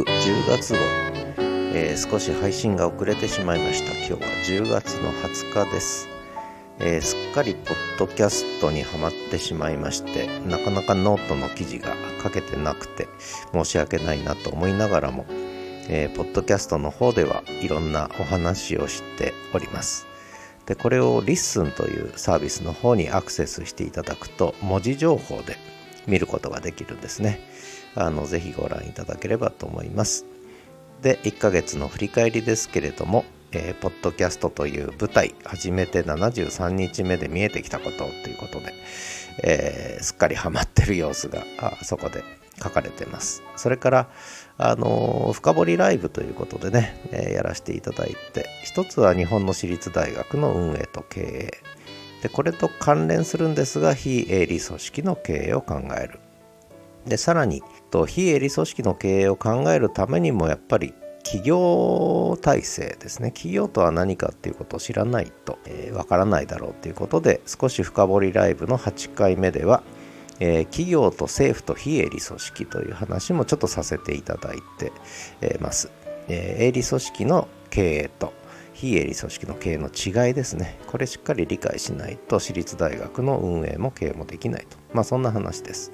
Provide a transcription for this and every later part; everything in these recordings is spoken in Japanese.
10月号、えー、少し配信が遅れてしまいました。今日は10月の20日です、えー、すっかりポッドキャストにはまってしまいましてなかなかノートの記事が書けてなくて申し訳ないなと思いながらも、えー、ポッドキャストの方ではいろんなお話をしております。でこれを LISTEN というサービスの方にアクセスしていただくと文字情報で見ることができるんですね。あのぜひご覧いただければと思います。で1ヶ月の振り返りですけれども、えー、ポッドキャストという舞台始めて73日目で見えてきたことということで、えー、すっかりハマってる様子がそこで書かれてます。それからあのー、深掘りライブということでね、えー、やらせていただいて一つは日本の私立大学の運営と経営。でこれと関連するんですが非営利組織の経営を考える。でさらにと非営利組織の経営を考えるためにもやっぱり企業体制ですね。企業とは何かっていうことを知らないとわ、えー、からないだろうということで少し深掘りライブの8回目ではえー、企業と政府と非営利組織という話もちょっとさせていただいて、ます、えー、営利組織の経営と非営利組織の経営の違いですね。これしっかり理解しないと私立大学の運営も経営もできないと。まあそんな話です。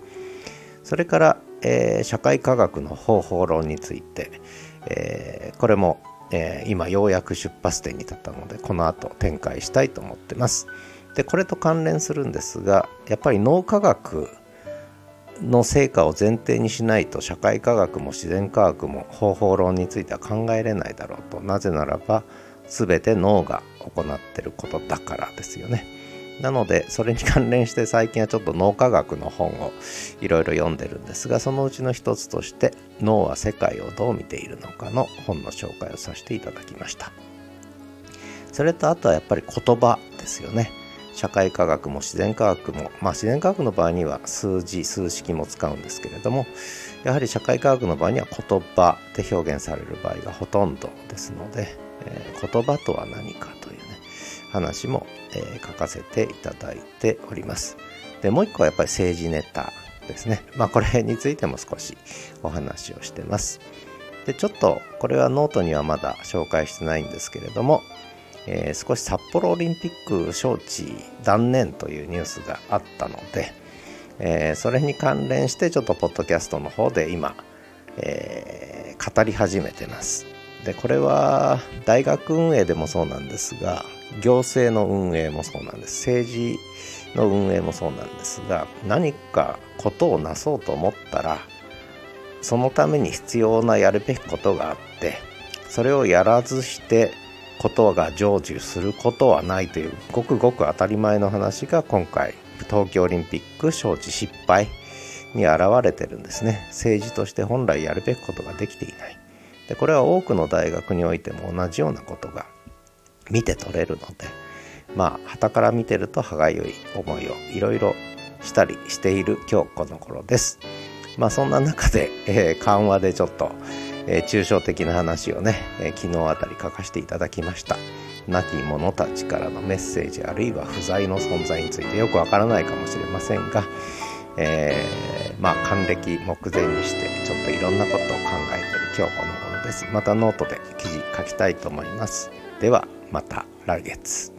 それから、えー、社会科学の方法論について、えー、これも、えー、今ようやく出発点に立ったのでこの後展開したいと思ってます。でこれと関連するんですがやっぱり脳科学の成果を前提にしないと社会科学も自然科学も方法論については考えれないだろうと。なぜならば全て脳が行ってることだからですよね。なのでそれに関連して最近はちょっと脳科学の本をいろいろ読んでるんですがそのうちの一つとして脳は世界をどう見ているのかの本の紹介をさせていただきました。それとあとはやっぱり言葉ですよね。社会科学も自然科学も、まあ、自然科学の場合には数字数式も使うんですけれどもやはり社会科学の場合には言葉で表現される場合がほとんどですので、えー、言葉とは何かというね話も、えー、書かせていただいております。でもう一個はやっぱり政治ネタですね。まあこれについても少しお話をしてます。でちょっとこれはノートにはまだ紹介してないんですけれどもえー、少し札幌オリンピック招致断念というニュースがあったので、えー、それに関連してちょっとポッドキャストの方で今、えー、語り始めてます。でこれは大学運営でもそうなんですが行政の運営もそうなんです。政治の運営もそうなんですが何かことをなそうと思ったらそのために必要なやるべきことがあってそれをやらずしてことが成就することはないというごくごく当たり前の話が今回東京オリンピック招致失敗に現れてるんですね。政治として本来やるべきことができていない。でこれは多くの大学においても同じようなことが見て取れるのでまあ旗から見てると歯がゆい思いをいろいろしたりしている今日この頃です。まあそんな中で、えー、緩和でちょっとえー、抽象的な話をね、えー、昨日あたり書かせていただきました。亡き者たちからのメッセージあるいは不在の存在についてよくわからないかもしれませんが、えー、まあ還暦目前にしてちょっといろんなことを考えている今日この頃です。またノートで記事書きたいと思います。ではまた来月。